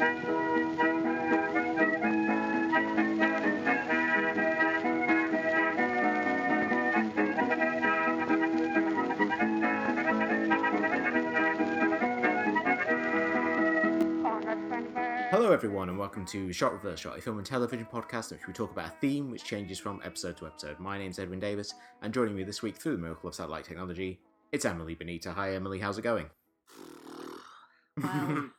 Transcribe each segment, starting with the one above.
Hello, everyone, and welcome to Shot Reverse Shot, a film and television podcast in which we talk about a theme which changes from episode to episode. My name's Edwin Davis, and joining me this week through the miracle of satellite technology, it's Emily Benita. Hi, Emily, how's it going?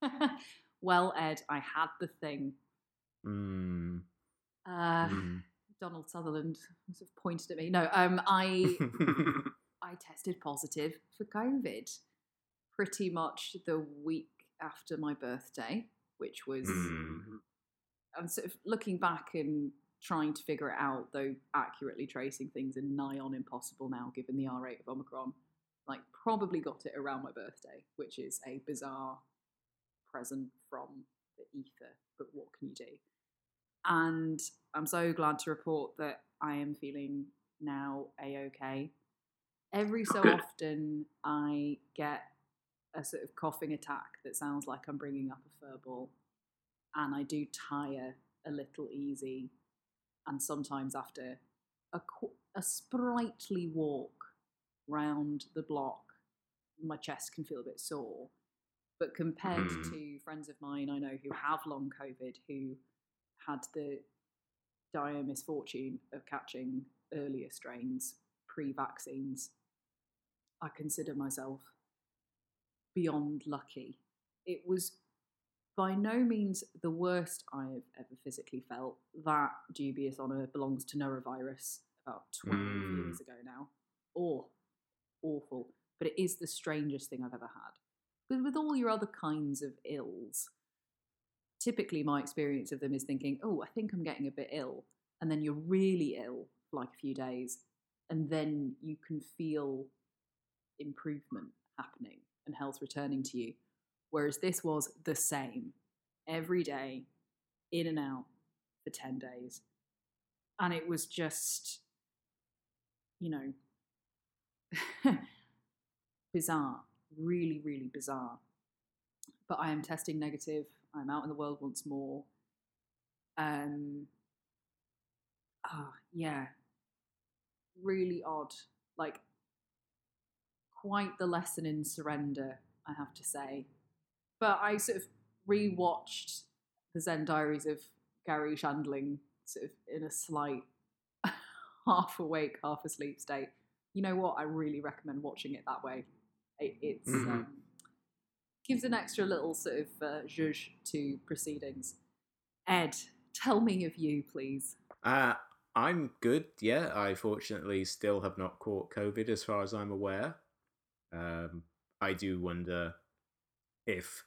well, Ed, I had the thing. Mm, Uh, mm. Donald Sutherland sort of pointed at me. No, um, I I tested positive for COVID pretty much the week after my birthday, which was Mm. I'm sort of looking back and trying to figure it out, though accurately tracing things are nigh on impossible now, given the R rate of Omicron. Like, probably got it around my birthday, which is a bizarre present from the ether, but what can you do? And I'm so glad to report that I am feeling now a okay. Every so Good. often, I get a sort of coughing attack that sounds like I'm bringing up a fur ball and I do tire a little easy. And sometimes after a, a sprightly walk round the block, my chest can feel a bit sore. But compared Mm. to friends of mine I know who have long COVID, who had the dire misfortune of catching earlier strains pre vaccines, I consider myself beyond lucky. It was by no means the worst I've ever physically felt. That dubious honour belongs to norovirus about 12 Mm. years ago now. Or awful. But it is the strangest thing I've ever had. Because with all your other kinds of ills, typically my experience of them is thinking, oh, I think I'm getting a bit ill. And then you're really ill for like a few days. And then you can feel improvement happening and health returning to you. Whereas this was the same every day, in and out for 10 days. And it was just, you know, bizarre, really, really bizarre. But I am testing negative. I'm out in the world once more. Um, ah, yeah, really odd. Like, quite the lesson in surrender, I have to say. But I sort of rewatched the Zen Diaries of Garry Shandling, sort of in a slight half awake, half asleep state. You know what? I really recommend watching it that way. It it's, Mhm. um, gives an extra little sort of uh, zhuzh to proceedings. Ed, tell me of you, please. Uh, I'm good, yeah. I fortunately still have not caught COVID as far as I'm aware. Um, I do wonder if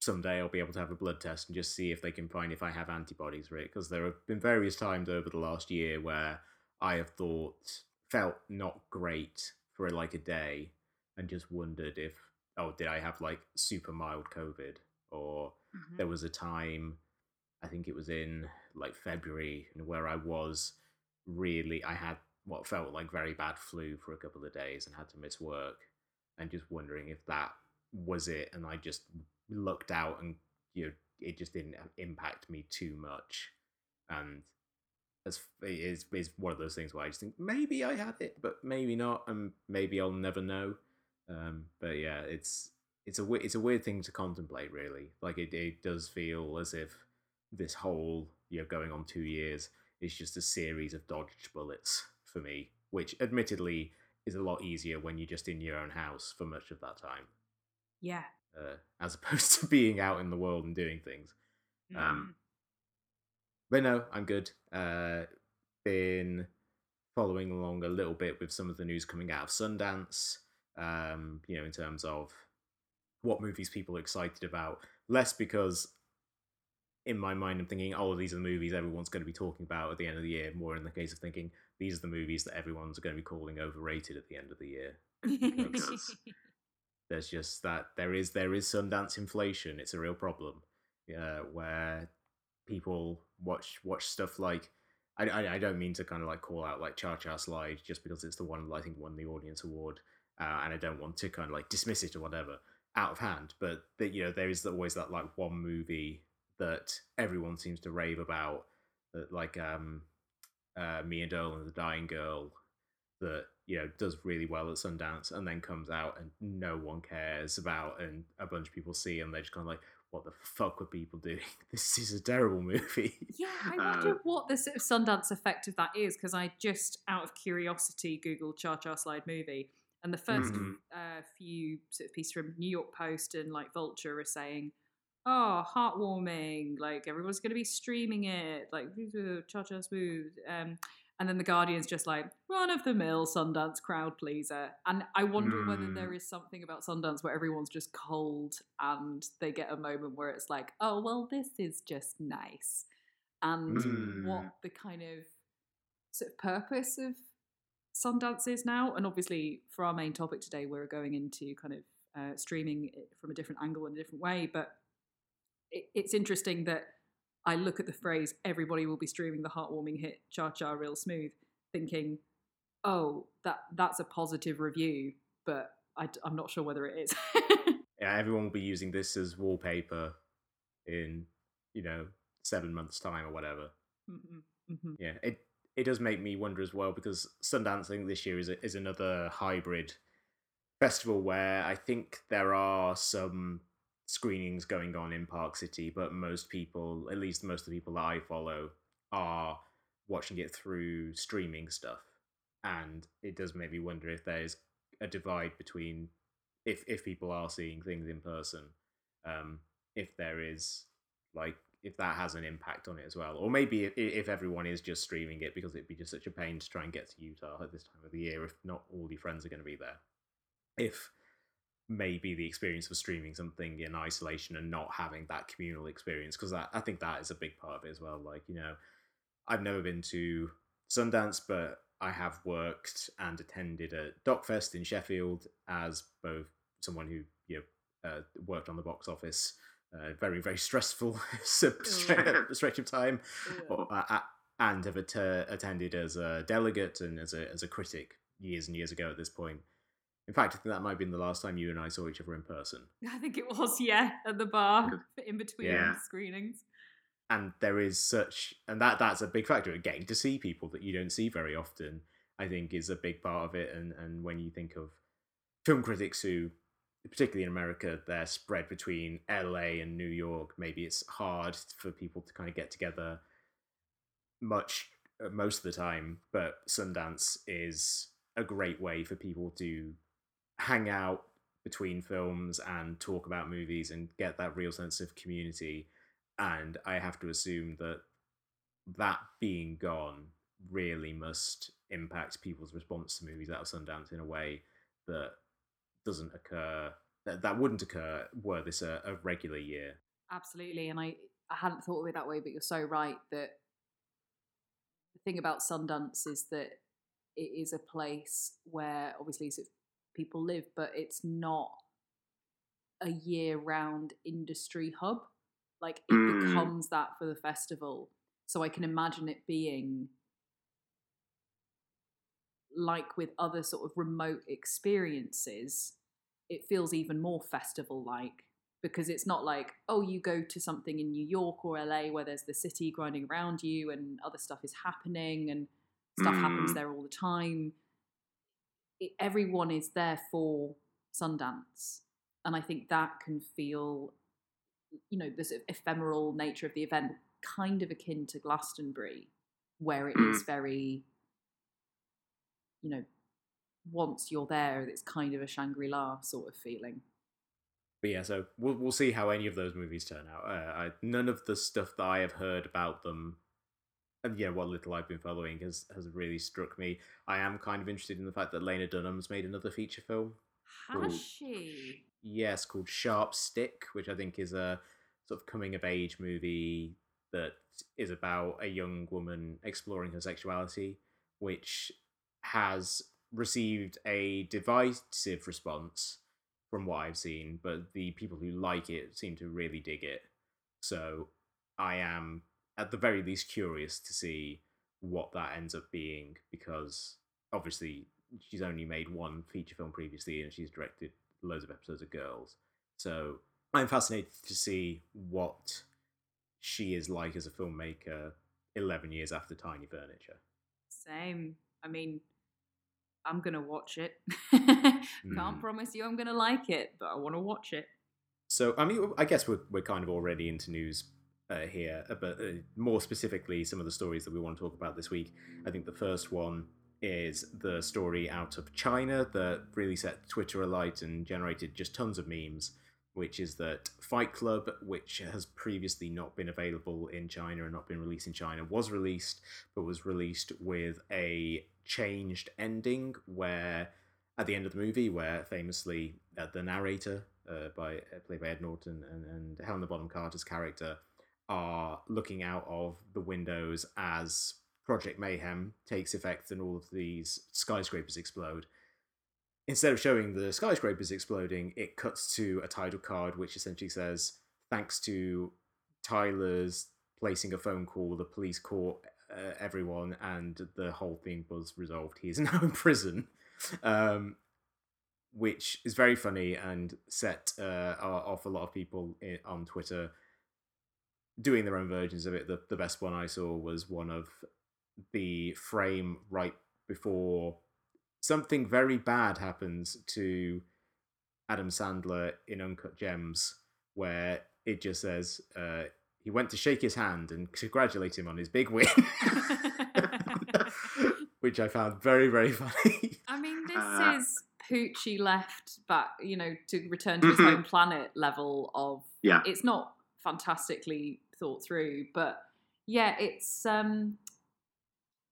someday I'll be able to have a blood test and just see if they can find if I have antibodies for it. Because there have been various times over the last year where I have thought, felt not great for like a day and just wondered if, oh, did I have like super mild COVID? Or mm-hmm. there was a time i think it was in like february and where i was really i had what felt like very bad flu for a couple of days and had to miss work. And just wondering if that was it and i just looked out and you know it just didn't uh, impact me too much. And as it is is one of those things where i just think maybe i had it but maybe not and maybe i'll never know um but yeah it's it's a it's a weird thing to contemplate really like it, it does feel as if this whole you know going on two years is just a series of dodged bullets for me which admittedly is a lot easier when you're just in your own house for much of that time Yeah. uh, as opposed to being out in the world and doing things Um, but no, I'm good. Uh, been following along a little bit with some of the news coming out of Sundance. Um, you know, in terms of what movies people are excited about. Less because in my mind I'm thinking, oh, these are the movies everyone's going to be talking about at the end of the year. More in the case of thinking these are the movies that everyone's going to be calling overrated at the end of the year. There's just that there is there is Sundance inflation. It's a real problem. Uh, where people watch watch stuff like I, I, I don't mean to kind of like call out like Cha Cha Slide just because it's the one that I think won the audience award, uh, and I don't want to kind of like dismiss it or whatever. out of hand. But that you know, there is always that like one movie that everyone seems to rave about, that like um, uh, Me and Earl and the Dying Girl, that you know does really well at Sundance, and then comes out and no one cares about, and a bunch of people see, and they're just kind of like, what the fuck were people doing? This is a terrible movie. Yeah, I wonder uh, what the sort of Sundance effect of that is because I just, out of curiosity, googled Cha Cha Slide movie, and the 1st mm-hmm. uh, few sort of pieces from New York Post and like Vulture are saying, "Oh, heartwarming! Like everyone's going to be streaming it, like Cha Cha Smooth." Um, and then the Guardian's just like run of the mill Sundance crowd pleaser. And I wonder mm. whether there is something about Sundance where everyone's just cold and they get a moment where it's like, oh well, this is just nice. And mm. what the kind of sort of purpose of Sundance is now. And obviously, for our main topic today, we're going into kind of uh, streaming from a different angle in a different way. But it, it's interesting that I look at the phrase "everybody will be streaming the heartwarming hit Cha Cha Real Smooth," thinking, "Oh, that that's a positive review," but I, am not sure whether it is. yeah, everyone will be using this as wallpaper in you know seven months' time or whatever. Mm-hmm. Mm-hmm. Yeah, it it does make me wonder as well because think this year is a, is another hybrid festival where I think there are some screenings going on in Park City, but most people, at least most of the people that I follow, are watching it through streaming stuff. And it does make me wonder if there's a divide between if if people are seeing things in person, um, if there is like if that has an impact on it as well, or maybe if, if everyone is just streaming it because it'd be just such a pain to try and get to Utah at this time of the year if not all your friends are going to be there. If maybe the experience of streaming something in isolation and not having that communal experience because I think that is a big part of it as well. Like you know, I've never been to Sundance, but I have worked and attended a Docfest in Sheffield as both someone who you know uh, worked on the box office, uh, very very stressful stretch of time, or, uh, and have att- attended as a delegate and as a as a critic years and years ago at this point. In fact, I think that might have been the last time you and I saw each other in person. I think it was, yeah, at the bar in between yeah. screenings. And there is such, and that that's a big factor. Getting to see people that you don't see very often, I think, is a big part of it. And and when you think of film critics who, particularly in America, they're spread between LA and New York. Maybe it's hard for people to kind of get together much uh, most of the time, but Sundance is a great way for people to hang out between films and talk about movies and get that real sense of community. And I have to assume that that being gone really must impact people's response to movies out of Sundance in a way that doesn't occur that, that wouldn't occur were this a, a regular year. Absolutely, and I I hadn't thought of it that way, but you're so right that the thing about Sundance is that it is a place where obviously sort of people live, but it's not a year round industry hub. Like it mm. becomes that for the festival. So I can imagine it being like with other sort of remote experiences, it feels even more festival like because it's not like, oh, you go to something in New York or LA where there's the city grinding around you and other stuff is happening and stuff mm. happens there all the time it, everyone is there for Sundance, and I think that can feel, you know, this ephemeral nature of the event, kind of akin to Glastonbury, where it mm. is very, you know, once you're there, it's kind of a Shangri La sort of feeling. But yeah, so we'll we'll see how any of those movies turn out. Uh, I, none of the stuff that I have heard about them and yeah, what little I've been following has has really struck me. I am kind of interested in the fact that Lena Dunham's made another feature film. Has she? Yes, called Sharp Stick, which I think is a sort of coming of age movie that is about a young woman exploring her sexuality, which has received a divisive response from what I've seen, but the people who like it seem to really dig it. So I am at the very least curious to see what that ends up being because obviously she's only made one feature film previously and she's directed loads of episodes of Girls. So I'm fascinated to see what she is like as a filmmaker 11 years after Tiny Furniture. Same. I mean, I'm gonna watch it. Can't Mm. promise you I'm gonna like it, but I want to watch it. So, I mean, I guess we're, we're kind of already into news uh, here, uh, but uh, more specifically, some of the stories that we want to talk about this week. I think the first one is the story out of China that really set Twitter alight and generated just tons of memes, which is that Fight Club, which has previously not been available in China and not been released in China, was released, but was released with a changed ending where at the end of the movie, where famously uh, the narrator, uh, by uh, played by Ed Norton and, and Helena Bonham Carter's character, are looking out of the windows as Project Mayhem takes effect and all of these skyscrapers explode. Instead of showing the skyscrapers exploding, it cuts to a title card which essentially says, "Thanks to Tyler's placing a phone call, the police caught uh, everyone, and the whole thing was resolved. He is now in prison." Um, which is very funny and set uh, off a lot of people i on Twitter doing their own versions of it. The, the best one I saw was one of the frame right before something very bad happens to Adam Sandler in Uncut Gems, where it just says uh, he went to shake his hand and congratulate him on his big win. Which I found very, very funny. I mean, this Uh, is Poochie left back, you know, to return to his Mhm. home planet level of. Yeah. It's not fantastically thought through, but yeah, it's. um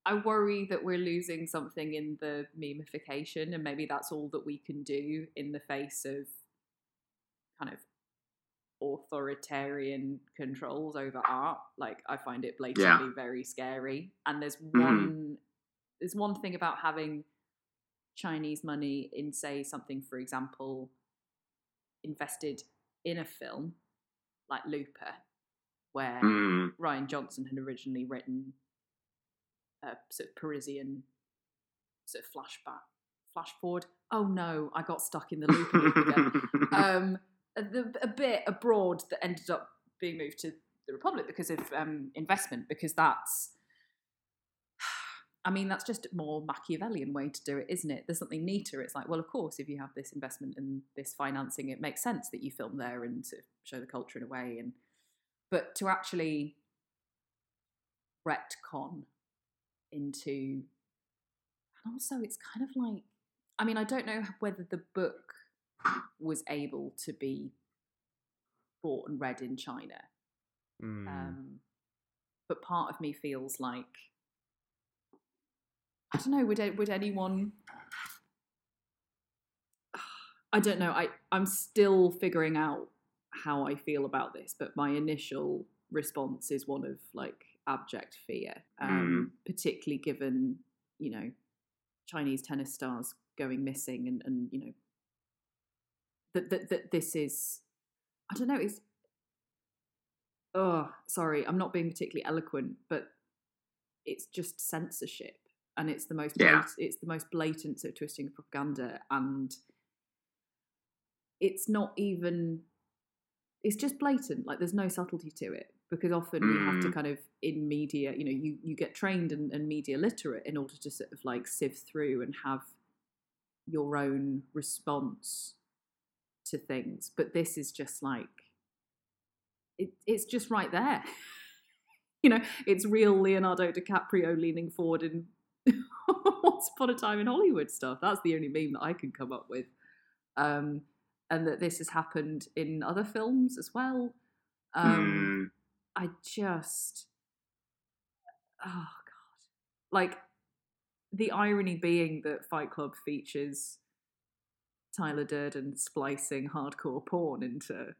I worry that we're losing something in the memification, and maybe that's all that we can do in the face of kind of authoritarian controls over art. Like, I find it blatantly very scary. And there's one, there's one thing about having Chinese money in, say, something, for example, invested in a film like Looper, where Mm. Rian Johnson had originally written a sort of Parisian sort of flashback, flash forward. Oh no, I got stuck in the loop loop again. Um, a, the, a bit abroad that ended up being moved to the Republic because of um, investment, because that's. I mean, that's just a more Machiavellian way to do it, isn't it? There's something neater. It's like, well, of course, if you have this investment and this financing, it makes sense that you film there and sort of show the culture in a way. And but to actually retcon into, and also it's kind of like, I mean, I don't know whether the book was able to be bought and read in China, Mm. um, but part of me feels like I don't know. Would would anyone? I don't know. I I'm still figuring out how I feel about this, but my initial response is one of like abject fear, um, particularly given you know Chinese tennis stars going missing, and and you know that that that this is I don't know. It's oh sorry, I'm not being particularly eloquent, but it's just censorship, and it's the most Yeah. blat- it's the most blatant sort of twisting of propaganda, and it's not even it's just blatant. Like there's no subtlety to it because often we have to Mm. kind of in media, you know, you you get trained and, and media literate in order to sort of like sift through and have your own response to things. But this is just like it, it's just right there. you know, it's real Leonardo DiCaprio leaning forward in Once Upon a Time in Hollywood stuff. That's the only meme that I can come up with. Um, and that this has happened in other films as well. Um, Mm. I just, oh god, like the irony being that Fight Club features Tyler Durden splicing hardcore porn into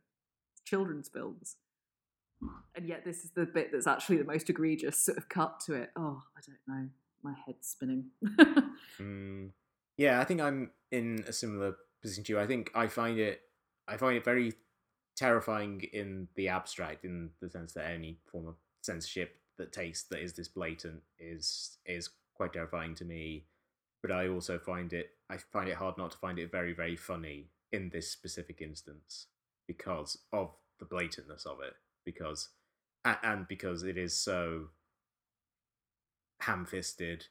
children's films, and yet this is the bit that's actually the most egregious sort of cut to it. Oh, I don't know, my head's spinning. Mm, yeah, I think I'm in a similar position to you. I think I find it, I find it very terrifying in the abstract, in the sense that any form of censorship that takes that is this blatant is is quite terrifying to me. But I also find it, I find it hard not to find it very very funny in this specific instance. because of the blatantness of it, because and because it is so ham-fisted,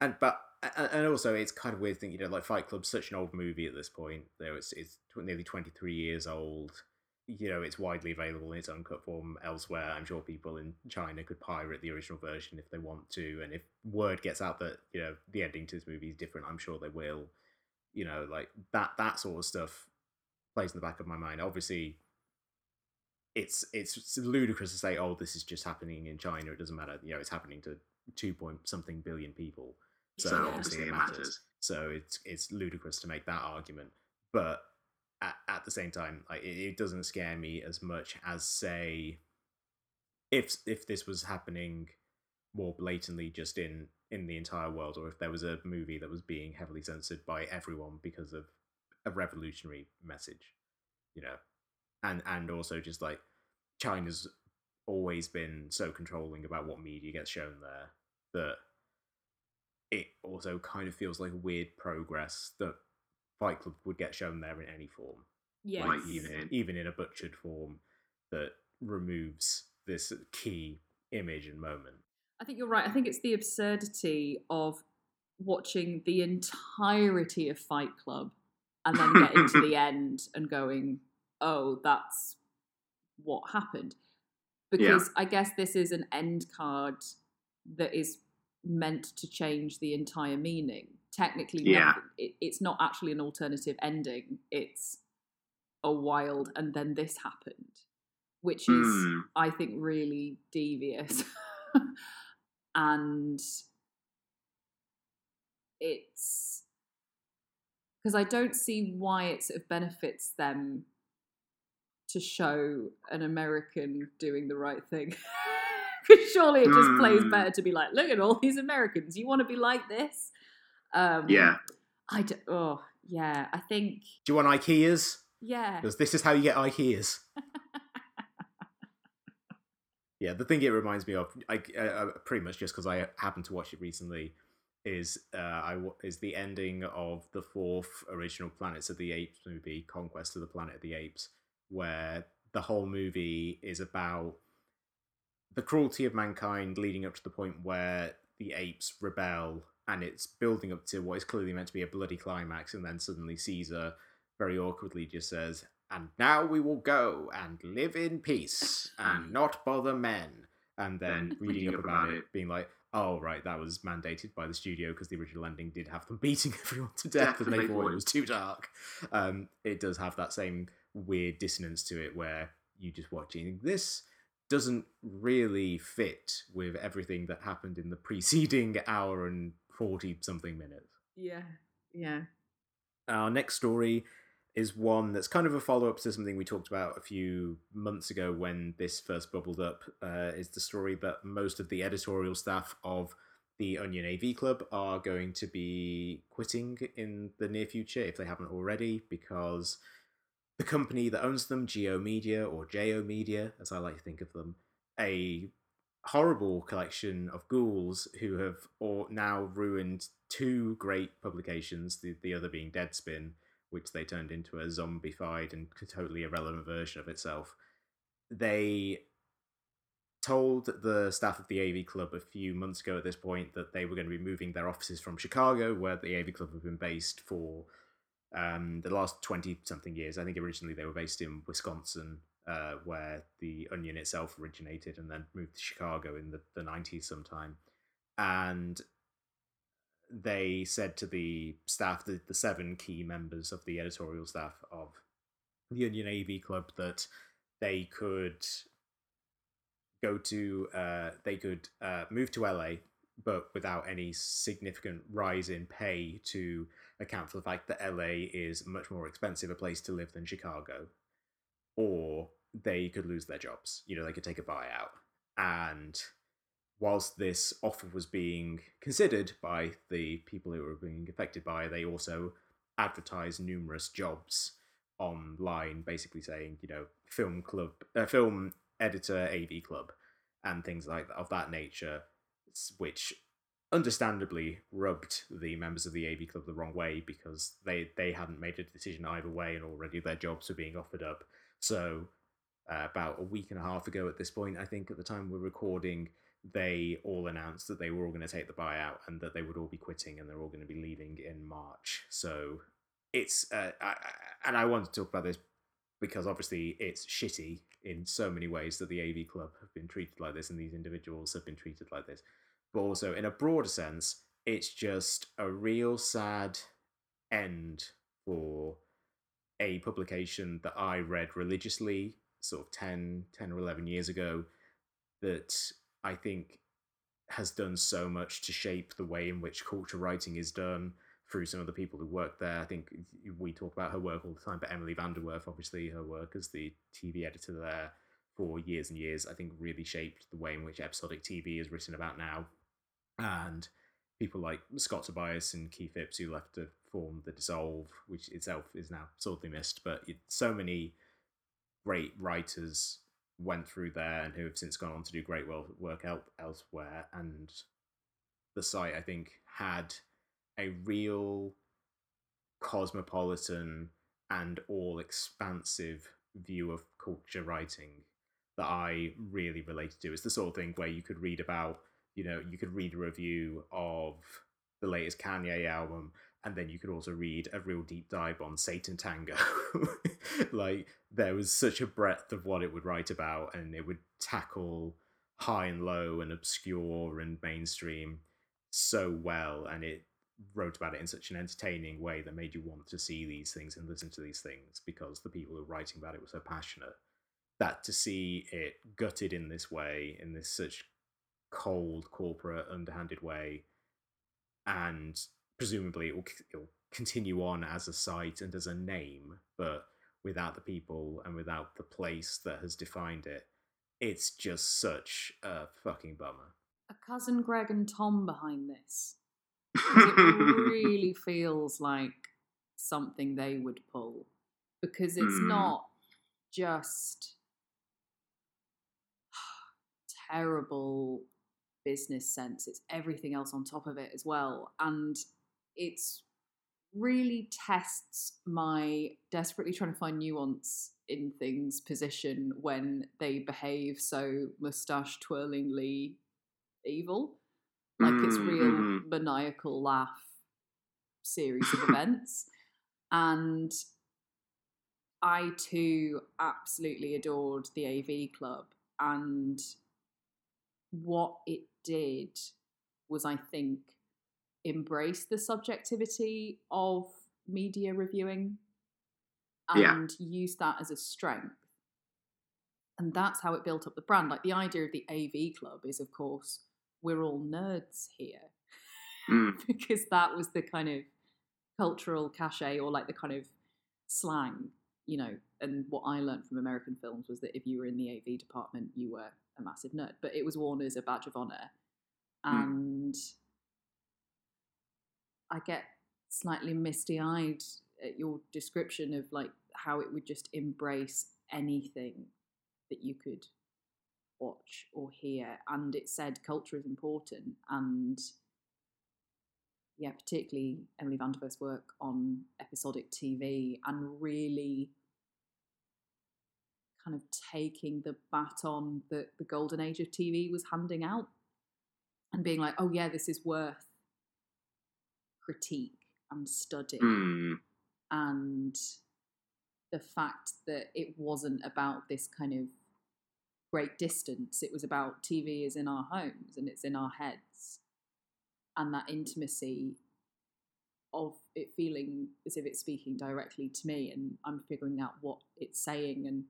and but and also it's kind of weird thinking, you know, like Fight Club's such an old movie at this point. Though it's it's nearly twenty three years old. You know, it's widely available in its uncut form elsewhere. I'm sure people in China could pirate the original version if they want to, and if word gets out that you know the ending to this movie is different, I'm sure they will. You know, like that that sort of stuff plays in the back of my mind. Obviously, it's it's ludicrous to say, "Oh, this is just happening in China. It doesn't matter." You know, it's happening to two point something billion people. So, So obviously it matters. So it's it's ludicrous to make that argument, but at, at the same time, like it, it doesn't scare me as much as say if if this was happening more blatantly just in in the entire world, or if there was a movie that was being heavily censored by everyone because of a revolutionary message, you know, and and also just like China's always been so controlling about what media gets shown there that it also kind of feels like weird progress that Fight Club would get shown there in any form, Yes. Like, even even in a butchered form that removes this key image and moment. I think you're right. I think it's the absurdity of watching the entirety of Fight Club and then getting to the end and going, oh, that's what happened. Because I guess this is an end card that is meant to change the entire meaning. Technically, Yeah. nothing- it, it's not actually an alternative ending. It's a wild, and then this happened, which is Hmm. I think, really devious. and it's because I don't see why it sort of benefits them to show an American doing the right thing. Because surely it just plays Hmm. better to be like, look at all these Americans. You want to be like this? Um, Yeah. I d- oh yeah. I think Do you want IKEAs? yeah. Because this is how you get IKEAs. yeah, the thing it reminds me of, I, uh, uh, pretty much just because I happened to watch it recently, is uh, I is the ending of the fourth original Planets of the Apes movie, Conquest of the Planet of the Apes, where the whole movie is about the cruelty of mankind leading up to the point where the apes rebel and it's building up to what is clearly meant to be a bloody climax and then suddenly caesar very awkwardly just says and now we will go and live in peace and not bother men. And then reading up about it being like oh right that was mandated by the studio because the original ending did have them beating everyone to death and they thought it was too dark. Um, it does have that same weird dissonance to it where you just watching this doesn't really fit with everything that happened in the preceding hour and 40 something minutes. Yeah. Yeah. Our next story is one that's kind of a follow up to something we talked about a few months ago when this first bubbled up. Uh, is the story that most of the editorial staff of the Onion AV Club are going to be quitting in the near future if they haven't already because the company that owns them, G/O Media or Jo Media, as I like to think of them, a horrible collection of ghouls who have or now ruined two great publications, the, the other being Deadspin, which they turned into a zombified and totally irrelevant version of itself. They told the staff of the AV Club a few months ago at this point that they were going to be moving their offices from Chicago, where the AV Club have been based for um, the last 20 something years. I think originally they were based in Wisconsin, uh, where the Onion itself originated, and then moved to Chicago in the, the 90s sometime. And they said to the staff, the, the seven key members of the editorial staff of the Onion AV Club, that they could go to, uh, they could uh, move to LA, but without any significant rise in pay to account for the fact that LA is much more expensive a place to live than Chicago, or they could lose their jobs. You know, they could take a buyout. And whilst this offer was being considered by the people who were being affected by they also advertised numerous jobs online, basically saying, you know, film club, uh, film editor, AV club, and things like that, of that nature, which understandably rubbed the members of the AV club the wrong way because they they hadn't made a decision either way, and already their jobs were being offered up. So, uh, about a week and a half ago at this point, I think at the time we're recording, they all announced that they were all going to take the buyout and that they would all be quitting and they're all going to be leaving in March. So, it's, uh, I, and I want to talk about this because obviously it's shitty in so many ways that the AV Club have been treated like this and these individuals have been treated like this. But also, in a broader sense, it's just a real sad end for a publication that I read religiously sort of 10, 10 or 11 years ago that I think has done so much to shape the way in which culture writing is done through some of the people who work there. I think we talk about her work all the time, but Emily VanDerWerff, obviously, her work as the TV editor there for years and years, I think really shaped the way in which episodic TV is written about now. And people like Scott Tobias and Keith Phipps, who left to form The Dissolve, which itself is now sorely missed, but it, so many great writers went through there and who have since gone on to do great work elsewhere. And the site, I think, had a real cosmopolitan and all expansive view of culture writing that I really related to. It's the sort of thing where you could read about, you know, you could read a review of the latest Kanye album, and then you could also read a real deep dive on Sátántangó. like there was such a breadth of what it would write about, and it would tackle high and low and obscure and mainstream so well, and it wrote about it in such an entertaining way that made you want to see these things and listen to these things because the people who were writing about it were so passionate that to see it gutted in this way in this such cold corporate underhanded way and presumably it will, it will continue on as a site and as a name but without the people and without the place that has defined it it's just such a fucking bummer. A cousin greg and tom behind this. It really feels like something they would pull. Because it's mm. not just terrible business sense it's everything else on top of it as well. And it's really tests my desperately trying to find nuance in things position when they behave so mustache twirlingly evil like it's mm, real mm-hmm. maniacal laugh series of events. And I too absolutely adored the AV Club. And what it did was, I think, embrace the subjectivity of media reviewing and yeah. use that as a strength. And that's how it built up the brand. Like the idea of the AV Club is, of course, we're all nerds here mm. because that was the kind of cultural cachet or like the kind of slang you know and what i learned from american films was that if you were in the av department you were a massive nerd but it was worn as a badge of honor mm. I get slightly misty eyed at your description of like how it would just embrace anything that you could watch or hear. And it said culture is important. And yeah, particularly Emily VanDerWerff's work on episodic TV and really kind of taking the baton that the golden age of TV was handing out and being like, oh, yeah, this is worth critique and study. Mm. And the fact that it wasn't about this kind of great distance. It was about TV is in our homes and it's in our heads. And that intimacy of it feeling as if it's speaking directly to me and I'm figuring out what it's saying. And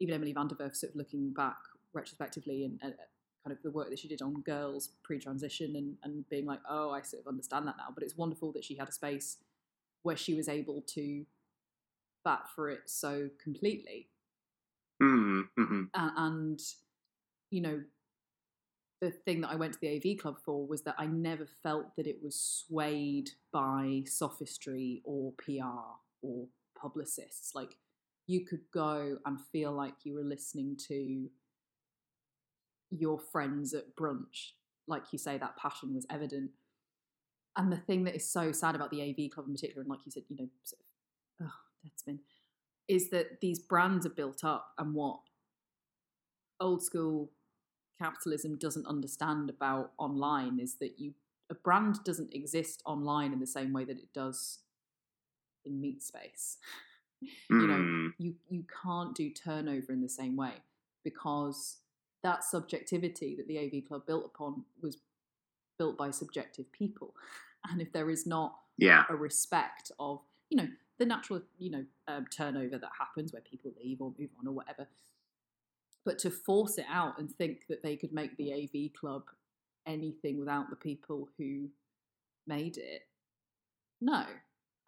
even Emily VanDerWerff sort of looking back retrospectively and uh, kind of the work that she did on girls pre-transition and, and being like, oh, I sort of understand that now. But it's wonderful that she had a space where she was able to bat for it so completely Mm, mm-hmm. Uh, and, you know, the thing that I went to the AV club for was that I never felt that it was swayed by sophistry or PR or publicists. Like, you could go and feel like you were listening to your friends at brunch. Like you say, that passion was evident. And the thing that is so sad about the AV club in particular, and like you said, you know, sort of, oh, Deadspin, is that these brands are built up and what old school capitalism doesn't understand about online is that you a brand doesn't exist online in the same way that it does in meat space you know Mm. you you can't do turnover in the same way because that subjectivity that the AV club built upon was built by subjective people and if there is not Yeah. a respect of you know the natural you know um, turnover that happens where people leave or move on or whatever but to force it out and think that they could make the AV club anything without the people who made it no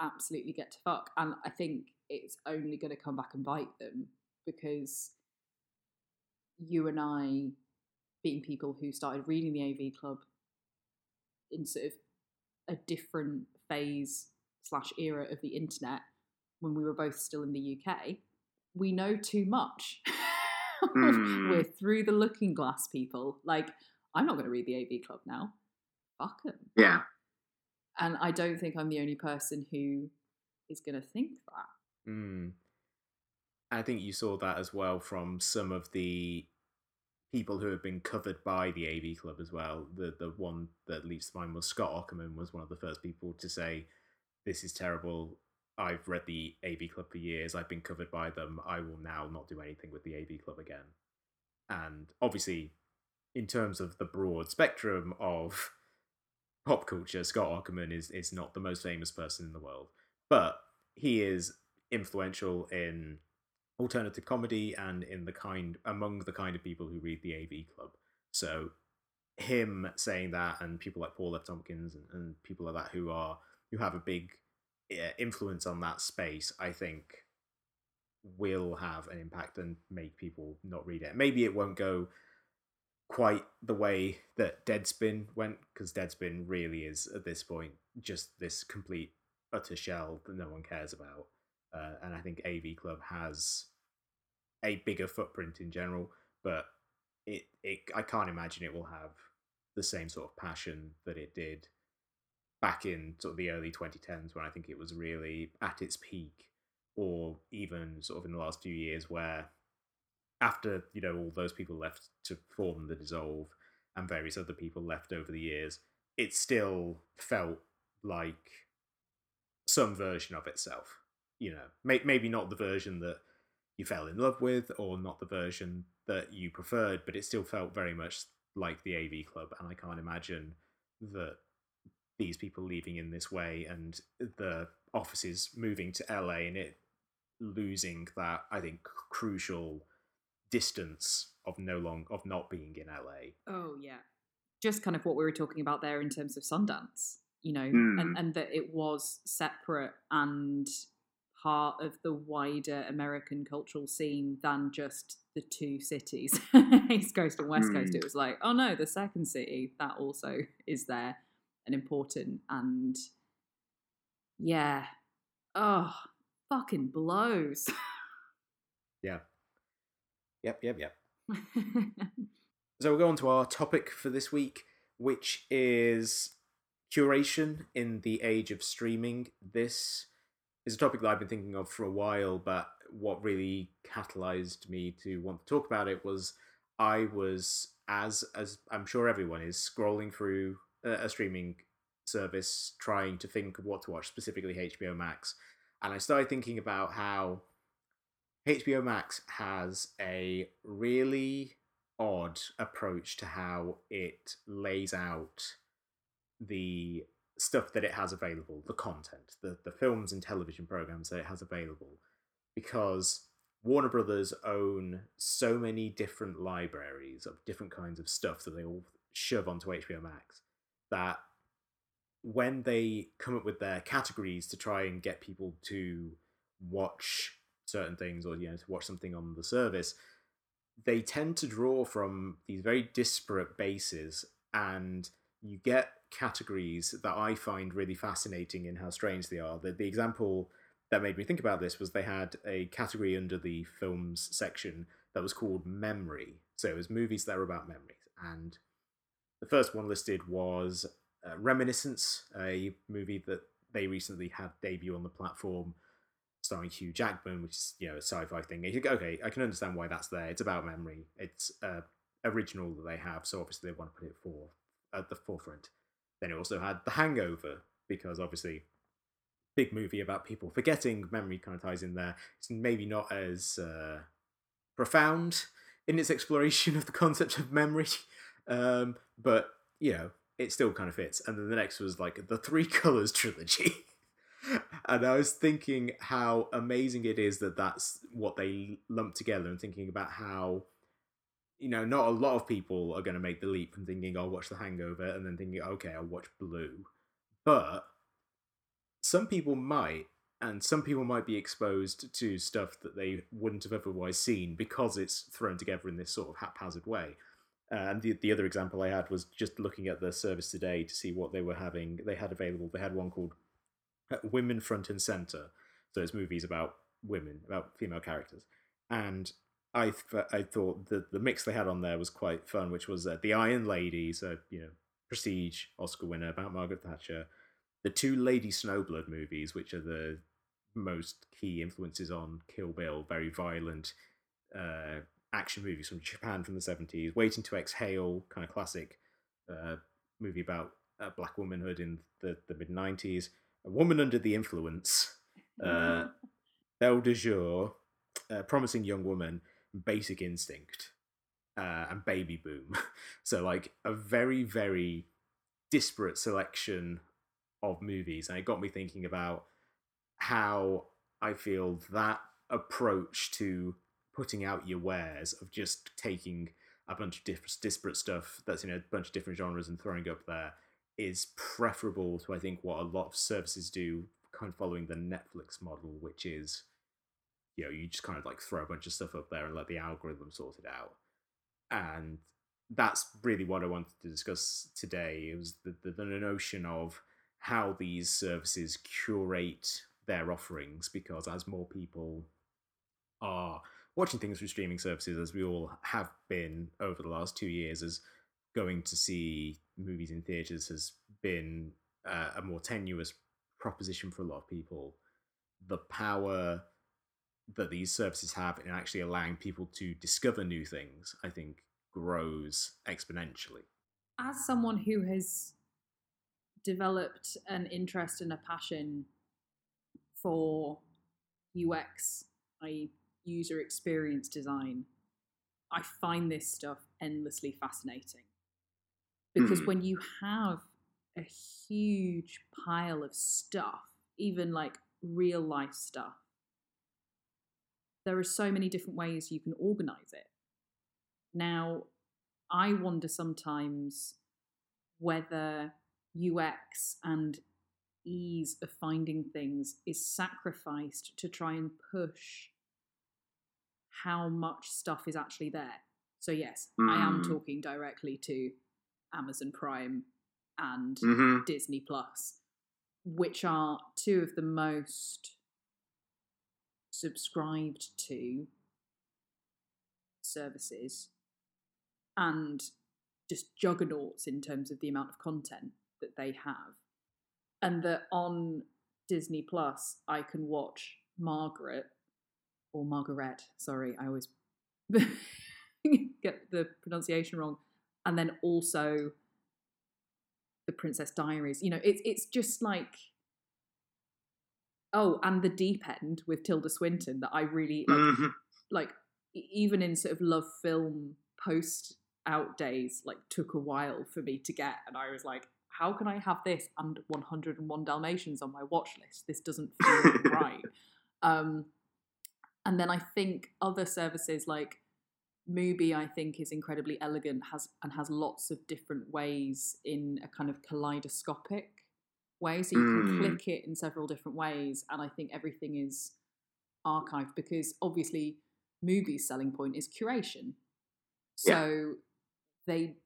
absolutely get to fuck and i think it's only going to come back and bite them because you and i being people who started reading the AV club in sort of a different phase slash era of the internet when we were both still in the UK, we know too much. Hmm. we're through the looking glass people. Like, I'm not going to read the AV club now. Fuck 'em. Yeah. And I don't think I'm the only person who is going to think that. Mm. I think you saw that as well from some of the people who have been covered by the AV Club as well. The the one that leaps to mind was Scott Aukerman was one of the first people to say, "This is terrible. I've read the AV Club for years. I've been covered by them. I will now not do anything with the AV Club again." And obviously, in terms of the broad spectrum of pop culture, Scott Aukerman is is not the most famous person in the world, but he is influential in alternative comedy and in the kind among the kind of people who read the AV Club. So him saying that, and people like Paul F. Tompkins and, and people like that who are who have a big uh, influence on that space, I think will have an impact and make people not read it. Maybe it won't go quite the way that Deadspin went, because Deadspin really is at this point just this complete utter shell that no one cares about. Uh, and I think AV Club has a bigger footprint in general, but it, it I can't imagine it will have the same sort of passion that it did back in sort of the early 2010s when I think it was really at its peak, or even sort of in the last few years where after you know all those people left to form the dissolve and various other people left over the years, it still felt like some version of itself. You know, may- maybe not the version that you fell in love with, or not the version that you preferred, but it still felt very much like the AV Club. And I can't imagine that these people leaving in this way and the offices moving to LA and it losing that, I think, crucial distance of no long of not being in LA. Oh yeah. Just kind of what we were talking about there in terms of Sundance, you know, Mm. and, and that it was separate and part of the wider American cultural scene than just the two cities, East Coast and West Coast. Mm. It was like, oh no, the second city that also is there and important and yeah. Oh, fucking blows. Yeah. Yep, yep, yep. So we'll go on to our topic for this week, which is curation in the age of streaming. This is a topic that I've been thinking of for a while, but what really catalyzed me to want to talk about it was I was, as as I'm sure everyone is, scrolling through a, a streaming service trying to think of what to watch, specifically HBO Max, and I started thinking about how HBO Max has a really odd approach to how it lays out the stuff that it has available, the content, the, the films and television programs that it has available. Because Warner Brothers own so many different libraries of different kinds of stuff that they all shove onto HBO Max that when they come up with their categories to try and get people to watch certain things or you know to watch something on the service they tend to draw from these very disparate bases and you get categories that I find really fascinating in how strange they are. The, the example that made me think about this was they had a category under the films section that was called memory. So it was movies that were about memories. And the first one listed was uh, Reminiscence, a movie that they recently had debut on the platform starring Hugh Jackman, which is you know a sci-fi thing. You think, okay, I can understand why that's there. It's about memory. It's uh, original that they have, so obviously they want to put it for at the forefront. Then it also had The Hangover because obviously big movie about people forgetting memory kind of ties in there. It's maybe not as uh, profound in its exploration of the concept of memory, um, but you know it still kind of fits. And then the next was like the Three Colors trilogy. and I was thinking how amazing it is that that's what they lumped together, and thinking about how, you know, not a lot of people are going to make the leap from thinking, I'll watch The Hangover, and then thinking, okay, I'll watch Blue. But some people might, and some people might be exposed to stuff that they wouldn't have otherwise seen because it's thrown together in this sort of haphazard way. And the, the other example I had was just looking at the service today to see what they were having. They had available. They had one called uh, Women Front and Center. So it's movies about women, about female characters. And I th- I thought the the mix they had on there was quite fun, which was uh, the Iron Lady, so you know, prestige Oscar winner about Margaret Thatcher, the two Lady Snowblood movies, which are the most key influences on Kill Bill, very violent uh, action movies from Japan from the 70s, Waiting to Exhale, kind of classic uh, movie about uh, black womanhood in the, the mid 90s, A Woman Under the Influence, uh, Belle de Jour, uh, Promising Young Woman, Basic Instinct, uh, and Baby Boom. so, like, a very, very disparate selection of movies. And it got me thinking about how I feel that approach to putting out your wares of just taking a bunch of different disparate stuff that's in a bunch of different genres and throwing up there is preferable to I think what a lot of services do, kind of following the Netflix model, which is you know you just kind of like throw a bunch of stuff up there and let the algorithm sort it out, and that's really what I wanted to discuss today. It was the, the, the notion of how these services curate their offerings because as more people are watching things through streaming services, as we all have been over the last two years, as going to see movies in theaters has been uh, a more tenuous proposition for a lot of people. The power that these services have in actually allowing people to discover new things, I think, grows exponentially. As someone who has developed an interest and a passion for UX, i.e., user experience design, I find this stuff endlessly fascinating. Because Mhm. when you have a huge pile of stuff, even like real life stuff, there are so many different ways you can organize it. Now, I wonder sometimes whether UX and ease of finding things is sacrificed to try and push how much stuff is actually there. So, yes, I am Mm. talking directly to Amazon Prime and hmm Disney Plus, which are two of the most subscribed to services and just juggernauts in terms of the amount of content that they have. And that on Disney Plus, I can watch Margaret or Margaret, sorry, I always get the pronunciation wrong, and then also the Princess Diaries. You know, it's it's just like oh, and the Deep End with Tilda Swinton that I really like. hmm Like even in sort of love film post out days, like took a while for me to get, and I was like, how can I have this and 101 Dalmatians on my watch list? This doesn't feel right. Um, and then I think other services like Mubi, I think, is incredibly elegant, has and has lots of different ways in a kind of kaleidoscopic way. So you can Mm. click it in several different ways, and I think everything is archived because obviously Mubi's selling point is curation. Yeah. So they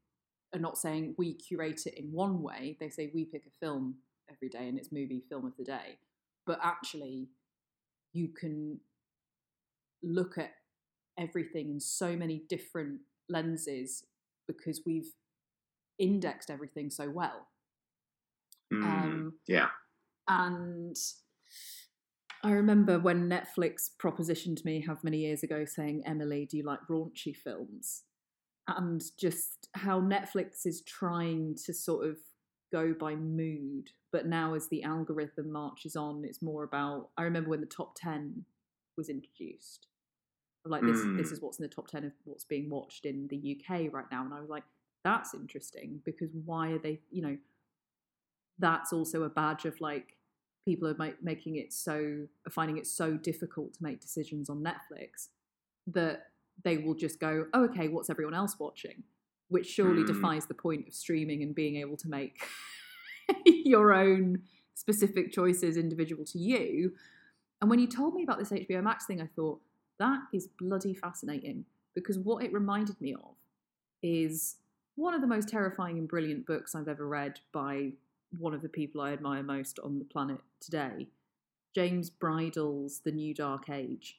are not saying we curate it in one way. They say we pick a film every day and it's Mubi film of the day. But actually, you can look at everything in so many different lenses because we've indexed everything so well. Mm. Um, yeah. and I remember when Netflix propositioned me how many years ago saying, Emily, do you like raunchy films? And just how Netflix is trying to sort of go by mood. But now, as the algorithm marches on, it's more about. I remember when the top 10 was introduced. Like, this, Mm. this is what's in the top 10 of what's being watched in the UK right now. And I was like, that's interesting because why are they, you know, that's also a badge of like people are ma- making it so finding it so difficult to make decisions on Netflix that they will just go, oh, okay, what's everyone else watching? Which surely Hmm. defies the point of streaming and being able to make your own specific choices individual to you. And when you told me about this HBO Max thing, I thought that is bloody fascinating because what it reminded me of is one of the most terrifying and brilliant books I've ever read by one of the people I admire most on the planet today, James Bridle's The New Dark Age.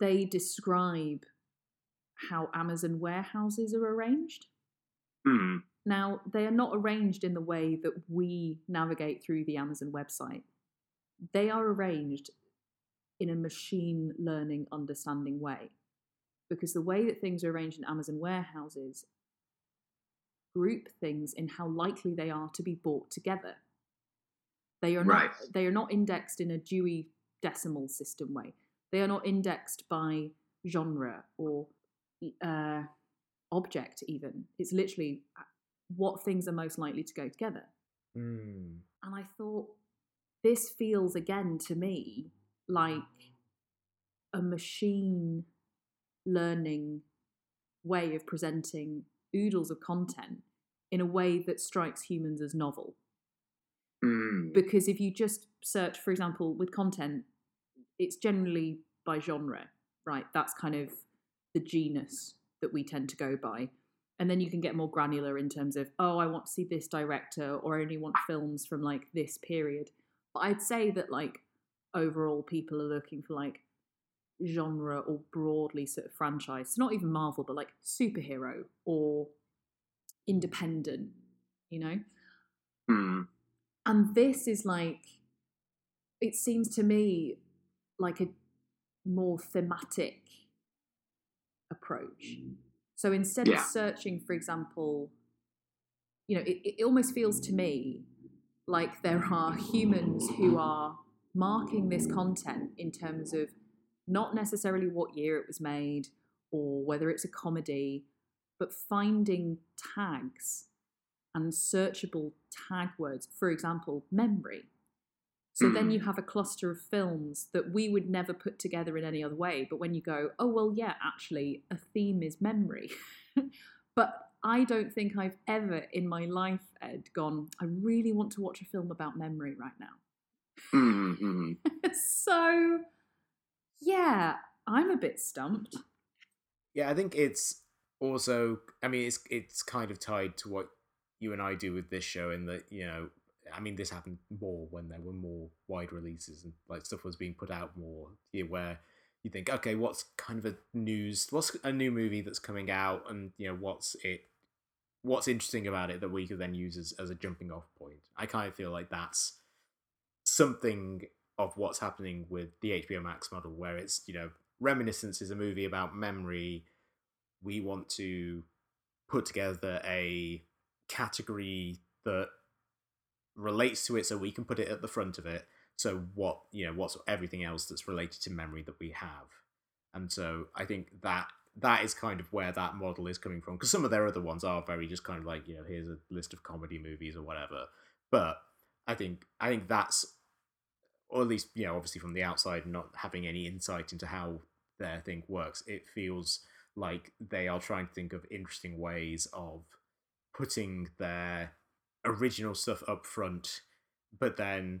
They describe how Amazon warehouses are arranged. Hmm. Now, they are not arranged in the way that we navigate through the Amazon website. They are arranged in a machine learning understanding way. Because the way that things are arranged in Amazon warehouses group things in how likely they are to be bought together. They are Right. not they are not indexed in a Dewey decimal system way. They are not indexed by genre or uh, object even. It's literally uh, what things are most likely to go together. Hmm. And I thought, this feels again to me like a machine learning way of presenting oodles of content in a way that strikes humans as novel. Hmm. Because if you just search, for example, with content, it's generally by genre, right? That's kind of the genus that we tend to go by. And then you can get more granular in terms of, oh, I want to see this director or I only want films from like this period. But I'd say that like overall people are looking for like genre or broadly sort of franchise. It's not even Marvel, but like superhero or independent, you know? Hmm. And this is like, it seems to me like a more thematic approach. So instead Yeah. of searching, for example, you know, it, it almost feels to me like there are humans who are marking this content in terms of not necessarily what year it was made or whether it's a comedy, but finding tags and searchable tag words. For example, memory. So then Mm. you have a cluster of films that we would never put together in any other way. But when you go, oh, well, yeah, actually, a theme is memory. but I don't think I've ever in my life, Ed, gone, I really want to watch a film about memory right now. Hmm. Hmm. so, yeah, I'm a bit stumped. Yeah, I think it's also. I mean, it's it's kind of tied to what you and I do with this show, in that you know, I mean, this happened more when there were more wide releases and like stuff was being put out more. Where you think, okay, what's kind of a news? What's a new movie that's coming out, and you know, what's it? What's interesting about it that we could then use as, as a jumping off point? I kind of feel like that's something of what's happening with the HBO Max model, where it's you know Reminiscence is a movie about memory. We want to put together a category that relates to it, so we can put it at the front of it. So what you know, what's everything else that's related to memory that we have, and so I think that that is kind of where that model is coming from. Because some of their other ones are very just kind of like you know, here's a list of comedy movies or whatever. But I think I think that's or at least you know obviously from the outside not having any insight into how their thing works it feels like they are trying to think of interesting ways of putting their original stuff up front but then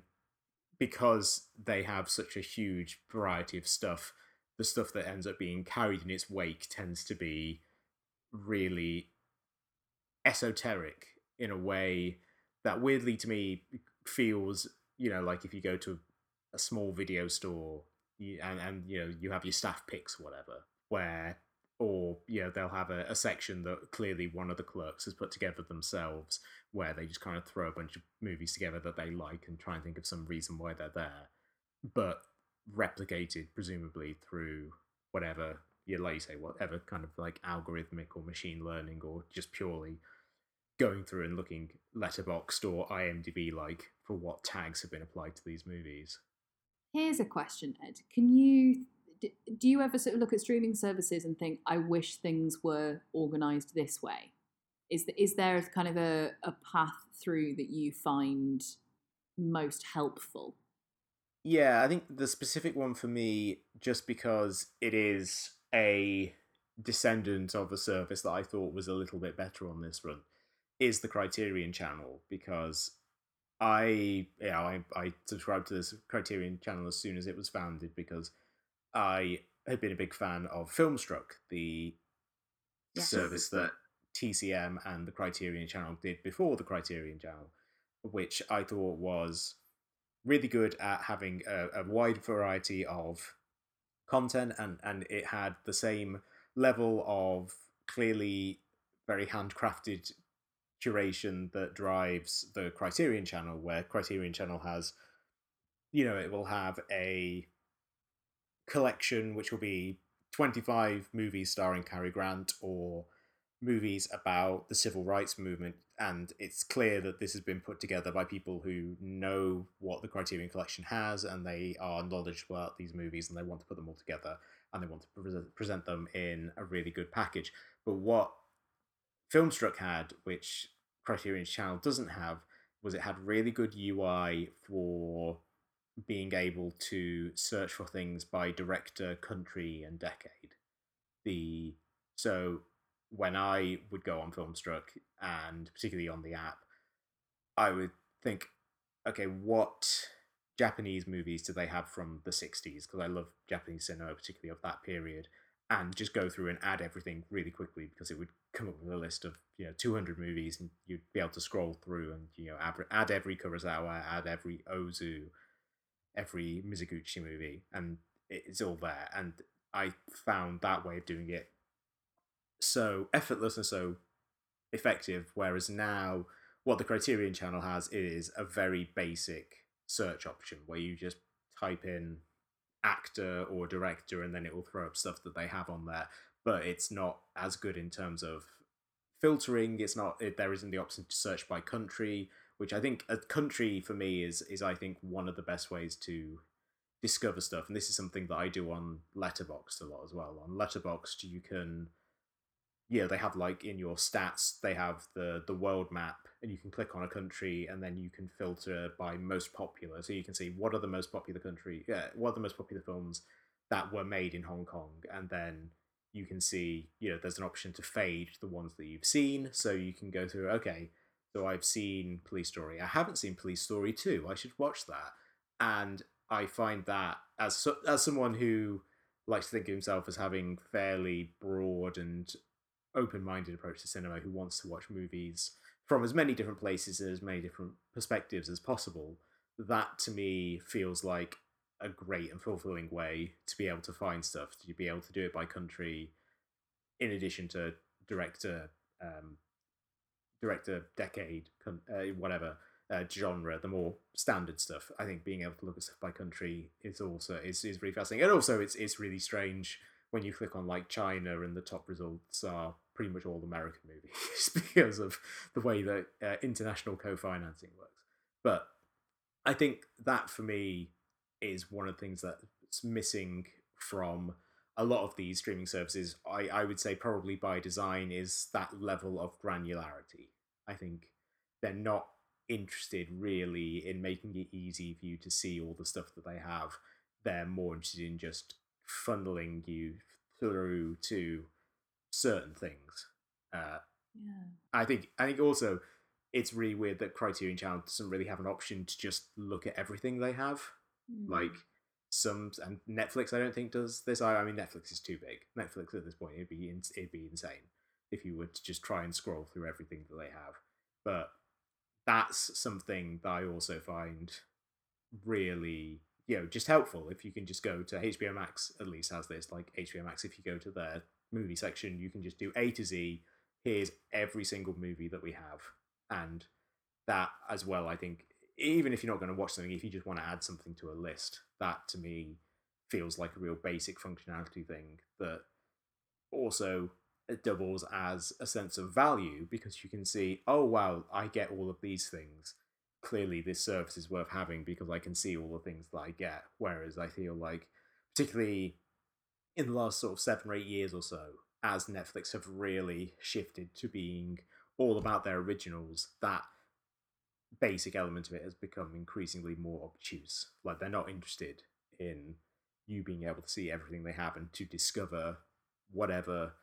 because they have such a huge variety of stuff the stuff that ends up being carried in its wake tends to be really esoteric in a way that weirdly to me feels you know like if you go to a small video store and and you know you have your staff picks whatever where or you know they'll have a, a section that clearly one of the clerks has put together themselves where they just kind of throw a bunch of movies together that they like and try and think of some reason why they're there but replicated presumably through whatever you like you say whatever kind of like algorithmic or machine learning or just purely going through and looking letterboxd or imdb like for what tags have been applied to these movies Here's a question, Ed. Can you do you ever sort of look at streaming services and think, I wish things were organized this way? Is the, is there kind of a, a path through that you find most helpful? Yeah, I think the specific one for me, just because it is a descendant of a service that I thought was a little bit better on this run, is the Criterion channel because I yeah I I subscribed to this Criterion channel as soon as it was founded because I had been a big fan of Filmstruck, the Yeah. service that TCM and the Criterion channel did before the Criterion channel, which I thought was really good at having a, a wide variety of content and and it had the same level of clearly very handcrafted curation that drives the Criterion channel, where Criterion channel has, you know, it will have a collection which will be 25 movies starring Cary Grant or movies about the civil rights movement. And it's clear that this has been put together by people who know what the Criterion collection has and they are knowledgeable about these movies and they want to put them all together and they want to pre- present them in a really good package. But what Filmstruck had, which Criterion's channel doesn't have, was it had really good UI for being able to search for things by director, country, and decade. The so when I would go on Filmstruck and particularly on the app, I would think, okay, what Japanese movies do they have from the 60s? Because I love Japanese cinema, particularly of that period and just go through and add everything really quickly because it would come up with a list of you know 200 movies and you'd be able to scroll through and you know add, add every Kurosawa, add every Ozu, every Mizoguchi movie, and it's all there. And I found that way of doing it so effortless and so effective. Whereas now, what the Criterion channel has is a very basic search option where you just type in actor or director and then it will throw up stuff that they have on there. But it's not as good in terms of filtering. It's not it, there isn't the option to search by country which i think a country for me is is i think one of the best ways to discover stuff. And this is something that i do on letterboxd a lot as well. On letterboxd you can yeah they have like in your stats they have the the world map and you can click on a country and then you can filter by most popular. So you can see what are the most popular country yeah what are the most popular films that were made in hong kong and then you can see you know there's an option to fade the ones that you've seen. So you can go through okay so i've seen police story. I haven't seen police story 2 i should watch that. And i find that as as someone who likes to think of himself as having fairly broad and open-minded approach to cinema who wants to watch movies from as many different places and as many different perspectives as possible that to me feels like a great and fulfilling way to be able to find stuff to be able to do it by country in addition to director um, director decade uh, whatever uh, genre the more standard stuff. I think being able to look at stuff by country is also is, is really fascinating. And also it's it's really strange when you click on like China and the top results are pretty much all American movies because of the way that uh, international co-financing works. But I think that for me is one of the things that's missing from a lot of these streaming services. I, I would say probably by design is that level of granularity. I think they're not interested really in making it easy for you to see all the stuff that they have. They're more interested in just funneling you through to certain things. Uh, Yeah. I think I think also it's really weird that Criterion Channel doesn't really have an option to just look at everything they have. Mm. Like some and Netflix, I don't think does this. I, I mean, Netflix is too big. Netflix at this point, it'd be ins- it'd be insane if you were to just try and scroll through everything that they have. But that's something that I also find really you know just helpful if you can just go to HBO Max at least has this like HBO Max if you go to their movie section you can just do A to Z here's every single movie that we have and that as well I think even if you're not going to watch something if you just want to add something to a list that to me feels like a real basic functionality thing that also doubles as a sense of value because you can see, oh wow, I get all of these things. Clearly, this service is worth having because I can see all the things that I get. Whereas I feel like, particularly in the last sort of seven or eight years or so, as Netflix have really shifted to being all about their originals, that basic element of it has become increasingly more obtuse. Like they're not interested in you being able to see everything they have and to discover whatever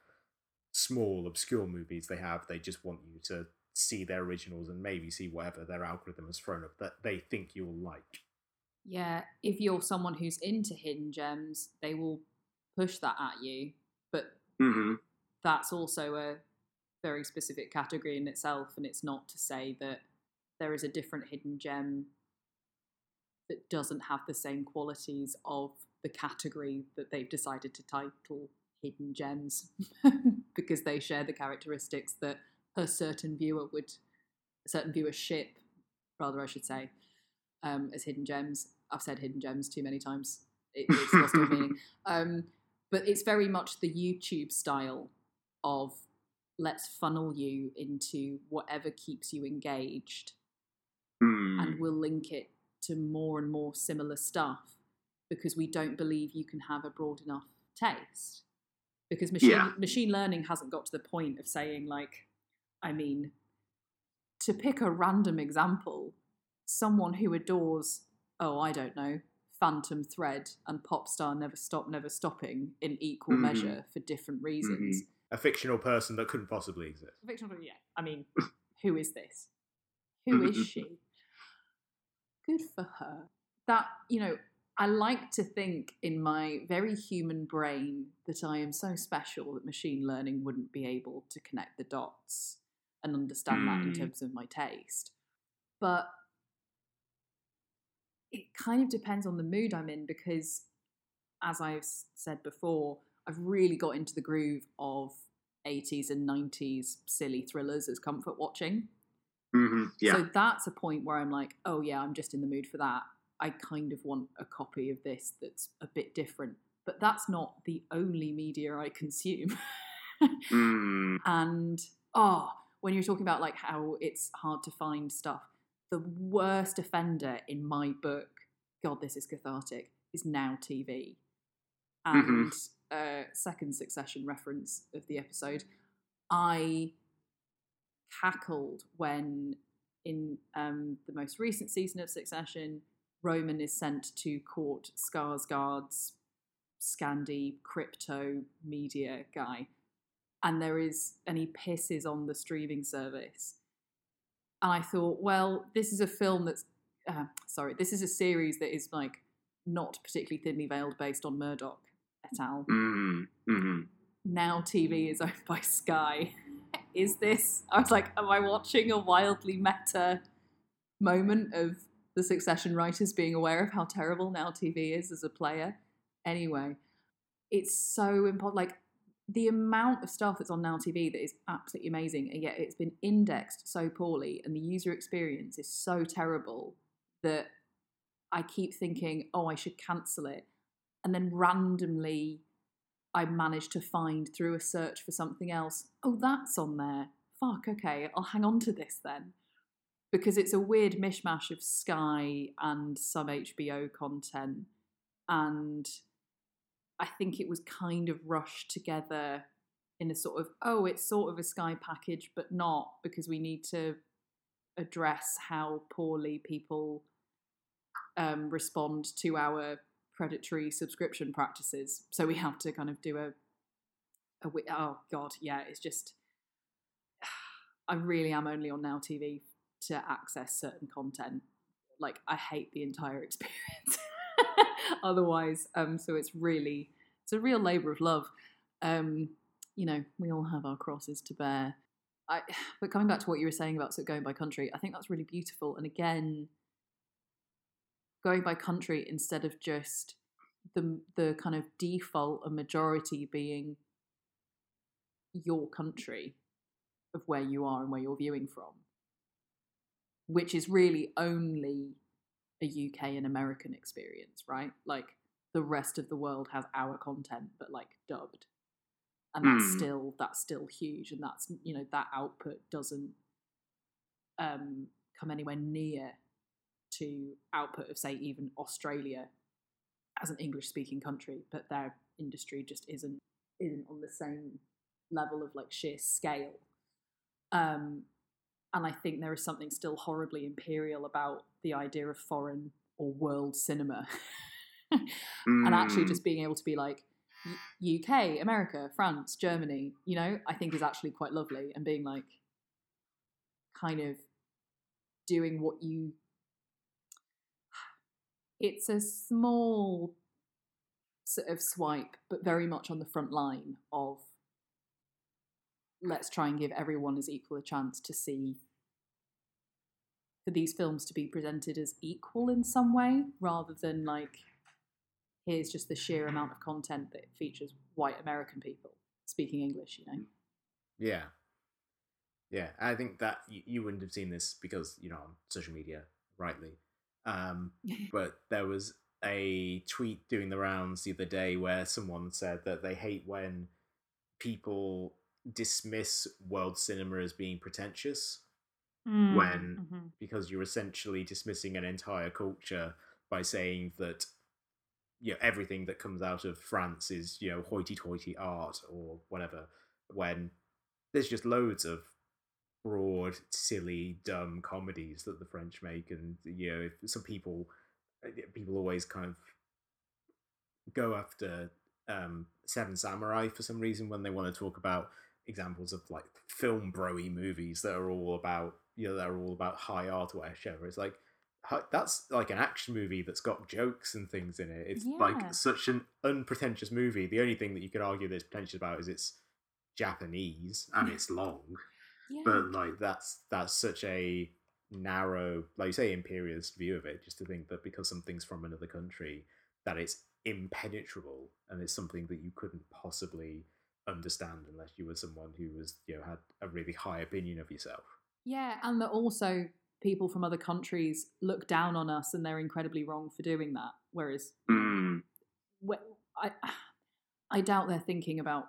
small obscure movies they have. They just want you to see their originals and maybe see whatever their algorithm has thrown up that they think you'll like. Yeah, if you're someone who's into hidden gems, they will push that at you. But hmm that's also a very specific category in itself, and it's not to say that there is a different hidden gem that doesn't have the same qualities of the category that they've decided to title hidden gems because they share the characteristics that a certain viewer would a certain viewership rather i should say um, as hidden gems. I've said hidden gems too many times. It, it's lost all meaning. Um, but it's very much the youtube style of let's funnel you into whatever keeps you engaged Mm. and we'll link it to more and more similar stuff because we don't believe you can have a broad enough taste because machine Yeah. machine learning hasn't got to the point of saying like i mean to pick a random example someone who adores oh i don't know phantom thread and pop star never stop never stopping in equal Mhm. measure for different reasons. A fictional person that couldn't possibly exist. fictional yeah. I mean who is this? Who is she? Good for her. That you know i like to think in my very human brain that i am so special that machine learning wouldn't be able to connect the dots and understand that in Mm. terms of my taste. But it kind of depends on the mood i'm in because as i've said before i've really got into the groove of 80s and 90s silly thrillers as comfort watching hmm Yeah. so that's a point where I'm like, oh yeah, I'm just in the mood for that. I kind of want a copy of this that's a bit different. But that's not the only media I consume. Mm. and oh, when you're talking about like how it's hard to find stuff, the worst offender in my book, God, this is cathartic, is now TV. And uh, second succession reference of the episode, I cackled when in um, the most recent season of Succession, Roman is sent to court Skarsgård's Scandi crypto media guy, and there is and he pisses on the streaming service. And I thought, well, this is a film that's uh, sorry, this is a series that is like not particularly thinly veiled, based on Murdoch et al. Mm. hmm Now TV is owned by Sky. is this? I was like, am I watching a wildly meta moment of the Succession writers being aware of how terrible Now TV is as a player? Anyway, it's so important. Like the amount of stuff that's on Now TV that is absolutely amazing, and yet it's been indexed so poorly, and the user experience is so terrible that I keep thinking, oh, I should cancel it. And then randomly, I managed to find through a search for something else, oh, that's on there. Fuck, okay, I'll hang on to this then. Because it's a weird mishmash of Sky and some HBO content. And I think it was kind of rushed together in a sort of, oh, it's sort of a Sky package, but not because we need to address how poorly people um, respond to our predatory subscription practices. So we have to kind of do a, a oh god, yeah, it's just I really am only on Now TV to access certain content. Like I hate the entire experience. Otherwise, um, so it's really it's a real labor of love. Um, you know, we all have our crosses to bear. I, but coming back to what you were saying about sort of going by country, I think that's really beautiful. And again, going by country instead of just the the kind of default and majority being your country of where you are and where you're viewing from, which is really only a UK and American experience, right? Like the rest of the world has our content but like dubbed and that's Mm. still that's still huge and that's you know that output doesn't um come anywhere near to output of say even australia as an english speaking country but their industry just isn't isn't on the same level of like sheer scale um and i think there is something still horribly imperial about the idea of foreign or world cinema and actually Mm. just being able to be like UK, America, France, Germany, you know, I think is actually quite lovely and being like kind of doing what you it's a small sort of swipe but very much on the front line of let's try and give everyone as equal a chance to see for these films to be presented as equal in some way rather than like here's just the sheer amount of content that features white American people speaking English, you know. Yeah. Yeah, I think that you, you wouldn't have seen this because, you know, on social media, rightly. Um, but there was a tweet doing the rounds the other day where someone said that they hate when people dismiss world cinema as being pretentious when Mhm. because you're essentially dismissing an entire culture by saying that you know everything that comes out of France is you know hoity-toity art or whatever when there's just loads of broad silly dumb comedies that the French make and you know if some people uh, people always kind of go after um Seven Samurai for some reason when they want to talk about examples of like film broy movies that are all about you know they're all about high art or whatever. It's like that's like an action movie that's got jokes and things in it. It's Yeah. like such an unpretentious movie. The only thing that you could argue that's pretentious about is it's Japanese and it's long. Yeah. But like that's that's such a narrow, like you say, imperialist view of it. Just to think that because something's from another country, that it's impenetrable and it's something that you couldn't possibly understand unless you were someone who was you know had a really high opinion of yourself. yeah, and that also people from other countries look down on us and they're incredibly wrong for doing that. Whereas Mm. wh- I, I doubt they're thinking about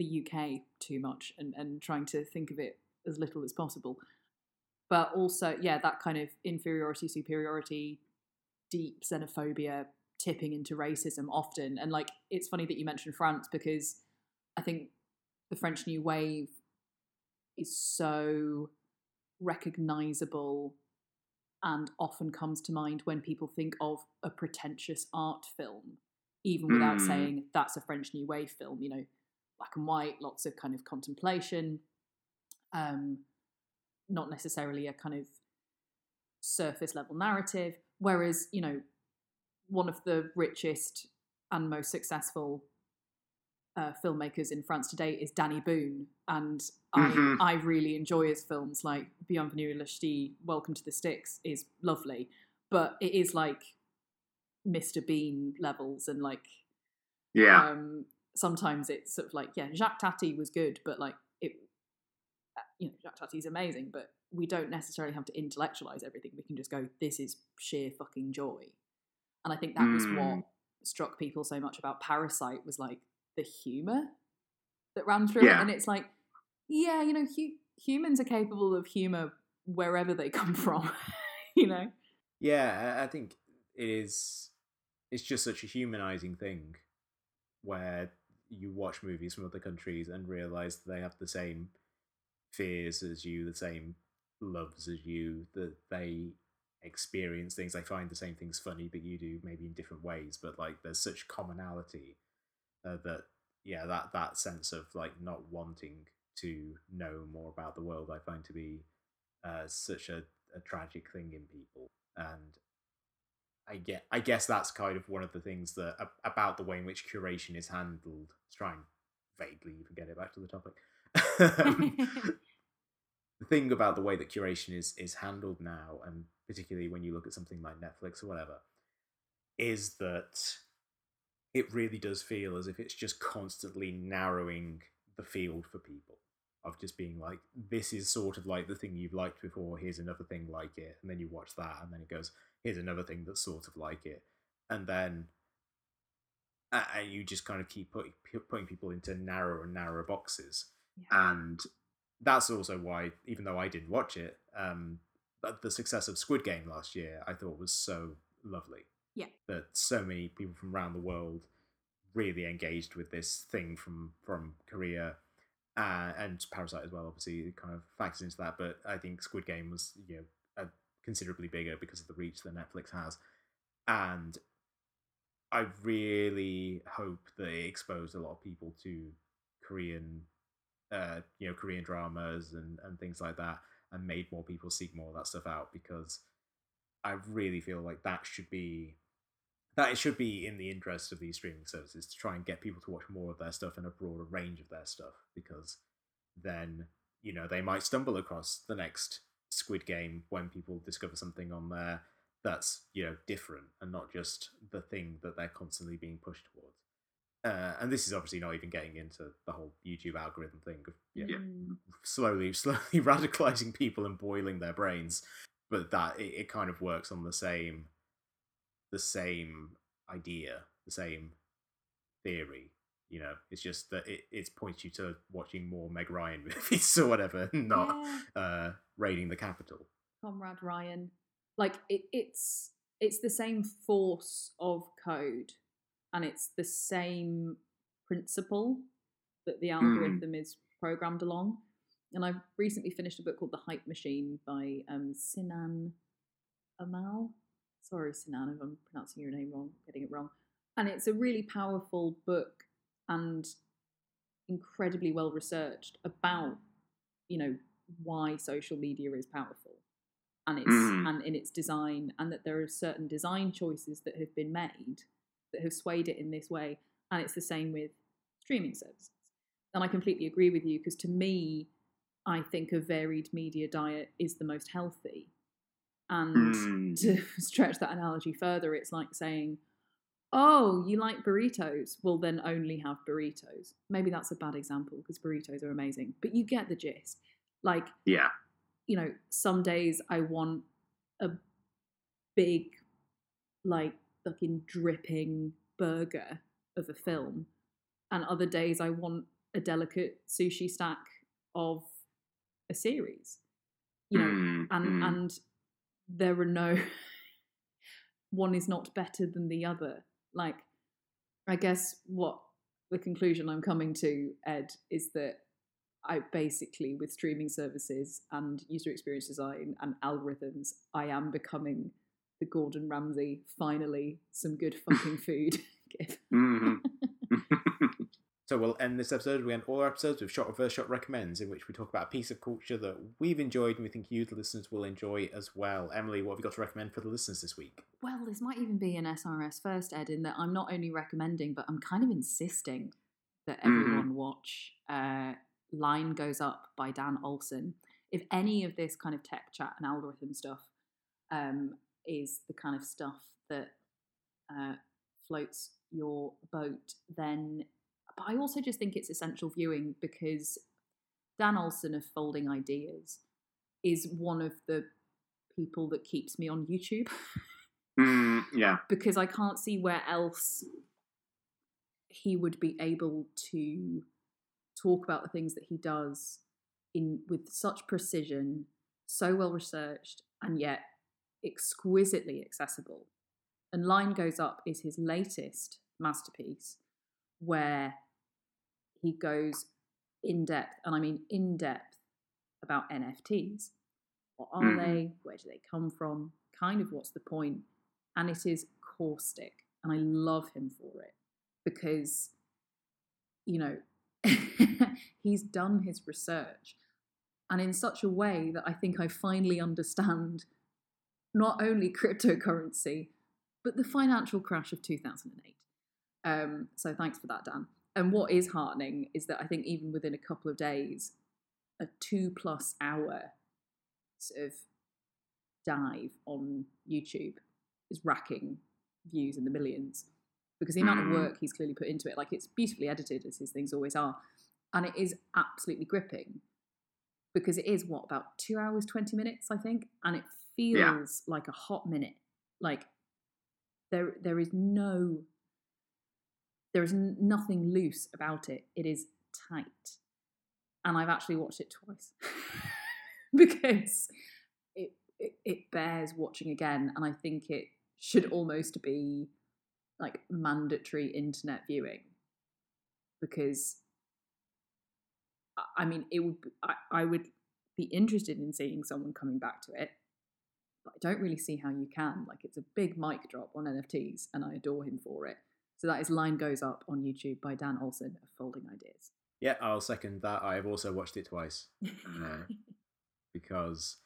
the UK too much and, and trying to think of it as little as possible. But also, yeah, that kind of inferiority, superiority, deep xenophobia tipping into racism often. And like, it's funny that you mentioned France because I think the French New Wave is so recognizable and often comes to mind when people think of a pretentious art film, even without Mm. saying that's a French New Wave film, you know, black and white, lots of kind of contemplation, um, not necessarily a kind of surface level narrative. Whereas, you know, one of the richest and most successful uh, filmmakers in France today is Dany Boon, and Mhm. I I really enjoy his films. Like Bienvenue à Ch'ti, Welcome to the Sticks is lovely, but it is like Mr. Bean levels, and like Yeah. um, sometimes it's sort of like yeah, Jacques Tati was good, but like it, uh, you know, Jacques Tati's amazing, but we don't necessarily have to intellectualize everything. We can just go, this is sheer fucking joy, and I think that was Mm. what struck people so much about Parasite was like the humor that ran through Yeah. it, and it's like, yeah, you know, hu- humans are capable of humor wherever they come from, you know. Yeah, I- think it is. It's just such a humanizing thing, where you watch movies from other countries and realize that they have the same fears as you, the same loves as you, that they experience things. They find the same things funny that you do, maybe in different ways. But like, there's such commonality uh, that yeah, that that sense of like not wanting to know more about the world, I find to be uh, such a, a tragic thing in people, and I get I guess that's kind of one of the things that about the way in which curation is handled. Let's try and vaguely even get it back to the topic. the thing about the way that curation is is handled now, and particularly when you look at something like Netflix or whatever, is that it really does feel as if it's just constantly narrowing the field for people of just being like this is sort of like the thing you've liked before here's another thing like it and then you watch that and then it goes here's another thing that's sort of like it and then uh, and you just kind of keep putting putting people into narrower and narrower boxes, Yeah. and that's also why, even though I didn't watch it, um, but the success of Squid Game last year I thought was so lovely. Yeah. that so many people from around the world really engaged with this thing from from Korea. Uh, and Parasite as well, obviously, it kind of factors into that. But I think Squid Game was, you know, considerably bigger because of the reach that Netflix has, and I really hope that it exposed a lot of people to Korean, uh, you know, Korean dramas and and things like that, and made more people seek more of that stuff out because I really feel like that should be that it should be in the interest of these streaming services to try and get people to watch more of their stuff and a broader range of their stuff because then you know they might stumble across the next Squid Game when people discover something on there that's you know different and not just the thing that they're constantly being pushed towards. Uh, and this is obviously not even getting into the whole YouTube algorithm thing of you know, Mm. slowly, slowly radicalizing people and boiling their brains. But that it, it kind of works on the same, the same idea, the same theory. You know, it's just that it, it points you to watching more Meg Ryan movies or whatever, not Yeah. uh, raiding the Capitol. Comrade Ryan. Like it, it's it's the same force of code, and it's the same principle that the algorithm is programmed along. And I've recently finished a book called The Hype Machine by um, Sinan Aral. Sorry, Sinan, if I'm pronouncing your name wrong, getting it wrong. And it's a really powerful book and incredibly well researched about, you know, why social media is powerful and its Mhm. and in its design, and that there are certain design choices that have been made that have swayed it in this way. And it's the same with streaming services. And I completely agree with you because to me, I think a varied media diet is the most healthy. And Mm. to stretch that analogy further, it's like saying, Oh, you like burritos? Well, then only have burritos. Maybe that's a bad example because burritos are amazing, but you get the gist. Like, Yeah. you know, some days I want a big, like, fucking dripping burger of a film, and other days I want a delicate sushi stack of a series. You know, Mm, and mm. and there are no one is not better than the other like i guess what the conclusion i'm coming to ed is that i basically with streaming services and user experience design and algorithms i am becoming the gordon ramsay finally some good fucking food Mhm. So we'll end this episode. We end all our episodes with shot reverse shot recommends, in which we talk about a piece of culture that we've enjoyed and we think you, the listeners, will enjoy as well. Emily, what have you got to recommend for the listeners this week? Well, this might even be an SRS first, Ed, in that I'm not only recommending, but I'm kind of insisting that Mhm. everyone watch uh, Line Goes Up by Dan Olson. If any of this kind of tech chat and algorithm stuff um, is the kind of stuff that uh, floats your boat, then. But I also just think it's essential viewing because Dan Olson of Folding Ideas is one of the people that keeps me on YouTube. Mm, yeah. because I can't see where else he would be able to talk about the things that he does in with such precision, so well researched, and yet exquisitely accessible. And Line Goes Up is his latest masterpiece, where he goes in depth, and I mean in depth, about NFTs. What are Mhm. they? Where do they come from? Kind of what's the point? And it is caustic. And I love him for it because, you know, he's done his research and in such a way that I think I finally understand not only cryptocurrency, but the financial crash of 2008. Um, so thanks for that, Dan. And what is heartening is that I think even within a couple of days, a two plus hour sort of dive on YouTube is racking views in the millions because the amount of Mm. work he's clearly put into it, like it's beautifully edited as his things always are, and it is absolutely gripping because it is what about two hours twenty minutes, I think, and it feels Yeah. like a hot minute. Like there, there is no there is nothing loose about it. It is tight, and I've actually watched it twice. Because it, it it bears watching again, and I think it should almost be like mandatory internet viewing. Because I- mean it would I, I would be interested in seeing someone coming back to it but I don't really see how you can. Like it's a big mic drop on NFTs and I adore him for it so that is line goes up on YouTube by Dan Olson of Folding Ideas Yeah, I'll second that. I've also watched it twice uh, because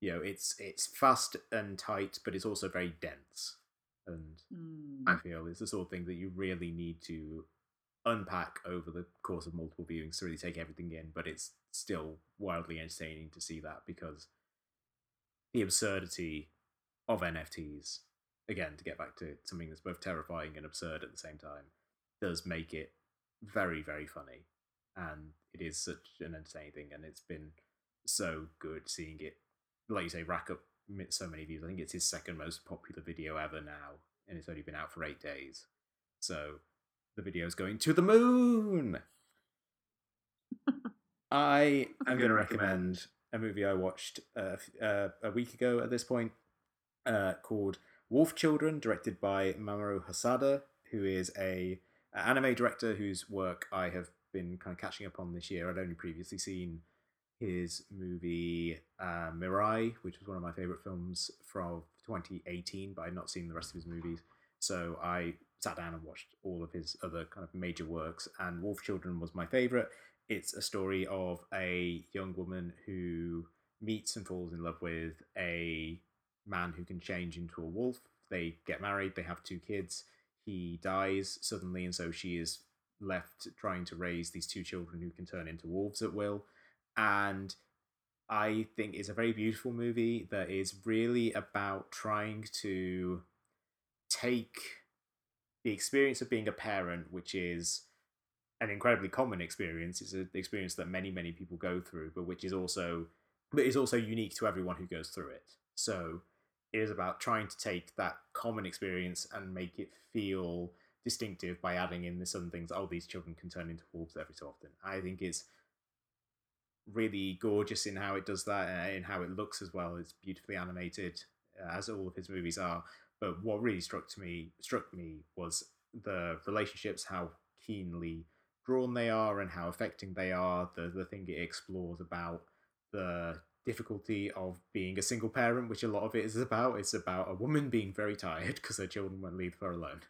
you know it's it's fast and tight, but it's also very dense, and Mm. I feel it's the sort of thing that you really need to unpack over the course of multiple viewings to really take everything in. But it's still wildly entertaining to see that because the absurdity of NFTs, again, to get back to something that's both terrifying and absurd at the same time, does make it very, very funny. And it is such an entertaining thing, and it's been so good seeing it, like you say, rack up so many views. I think it's his second most popular video ever now, and it's only been out for eight days. So the video is going to the moon. I am going to recommend a movie I watched uh, uh, a week ago at this point uh, called Wolf Children, directed by Mamoru Hosoda, who is a, a anime director whose work I have been kind of catching up on this year. I'd only previously seen his movie uh, Mirai, which was one of my favorite films from 2018, but I'd not seen the rest of his movies. So I sat down and watched all of his other kind of major works, and Wolf Children was my favorite. It's a story of a young woman who meets and falls in love with a man who can change into a wolf. They get married, they have two kids. He dies suddenly, and so she is left trying to raise these two children who can turn into wolves at will. And I think it's a very beautiful movie that is really about trying to take the experience of being a parent, which is an incredibly common experience. It's an experience that many, many people go through, but which is also but is also unique to everyone who goes through it. So is about trying to take that common experience and make it feel distinctive by adding in the sudden things. Oh, these children can turn into wolves every so often. I think it's really gorgeous in how it does that and in how it looks as well. It's beautifully animated, uh, as all of his movies are. But what really struck to me struck me was the relationships, how keenly drawn they are, and how affecting they are. The the thing it explores about the difficulty of being a single parent, which a lot of it is about. It's about a woman being very tired because her children won't leave her alone.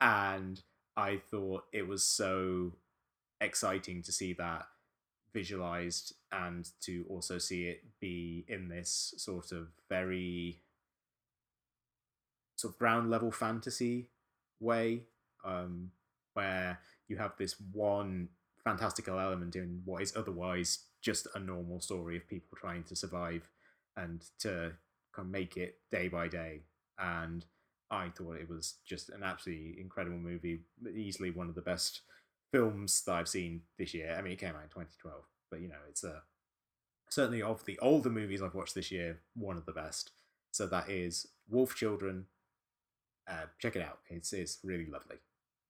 And I thought it was so exciting to see that visualized and to also see it be in this sort of very sort of ground level fantasy way um where you have this one fantastical element in what is otherwise just a normal story of people trying to survive and to kind of make it day by day. And i thought it was just an absolutely incredible movie easily one of the best films that i've seen this year. I mean it came out in 2012 but you know it's a certainly of the older movies i've watched this year one of the best. So that is wolf children. Uh, check it out. It's, it's really lovely.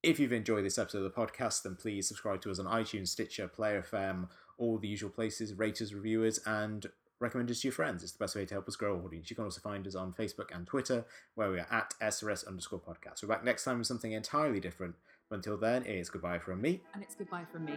If you've enjoyed this episode of the podcast, then please subscribe to us on iTunes, Stitcher, Player FM, all the usual places, raters, reviewers, and recommend us to your friends. It's the best way to help us grow our audience. You can also find us on Facebook and Twitter, where we are at SRS underscore podcast. We're back next time with something entirely different. But until then, it's goodbye from me. and it's goodbye from me